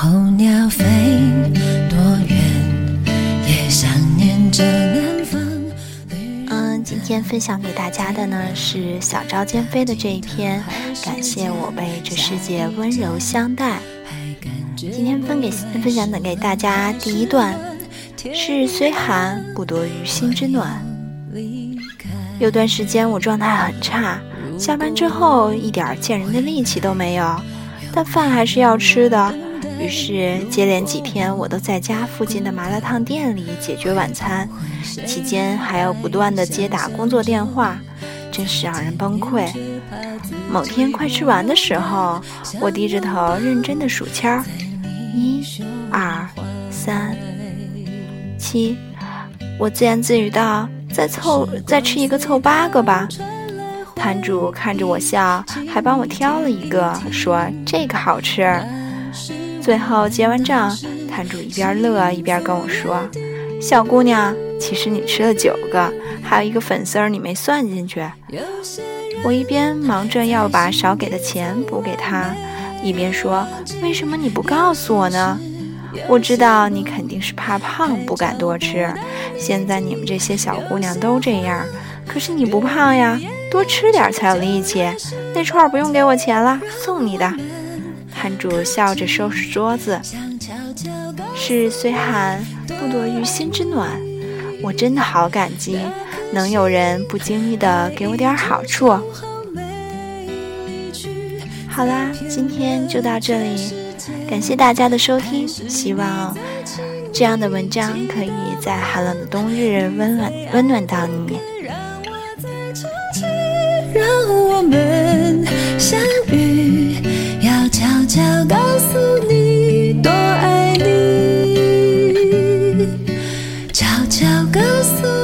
候鸟飞多远，也想念着南方。嗯，今天分享给大家的呢是小昭兼飞的这一篇，感谢我被这世界温柔相待。今天分给分享的给大家第一段是虽寒不多于心之暖。有段时间我状态很差，下班之后一点见人的力气都没有，但饭还是要吃的。于是接连几天我都在家附近的麻辣烫店里解决晚餐，期间还要不断的接打工作电话，真是让人崩溃。某天快吃完的时候，我低着头认真的数签儿。一、二、三、七，我自言自语道：“再凑，再吃一个凑八个吧。”摊主看着我笑，还帮我挑了一个，说：“这个好吃。”最后结完账，摊主一边乐一边跟我说：“小姑娘，其实你吃了九个，还有一个粉丝儿你没算进去。”我一边忙着要把少给的钱补给他。一边说：“为什么你不告诉我呢？我知道你肯定是怕胖，不敢多吃。现在你们这些小姑娘都这样，可是你不胖呀，多吃点才有力气。那串不用给我钱了，送你的。”摊主笑着收拾桌子。是虽寒不多于心之暖，我真的好感激，能有人不经意的给我点好处。好啦，今天就到这里，感谢大家的收听。希望这样的文章可以在寒冷的冬日温暖温暖到你。悄告诉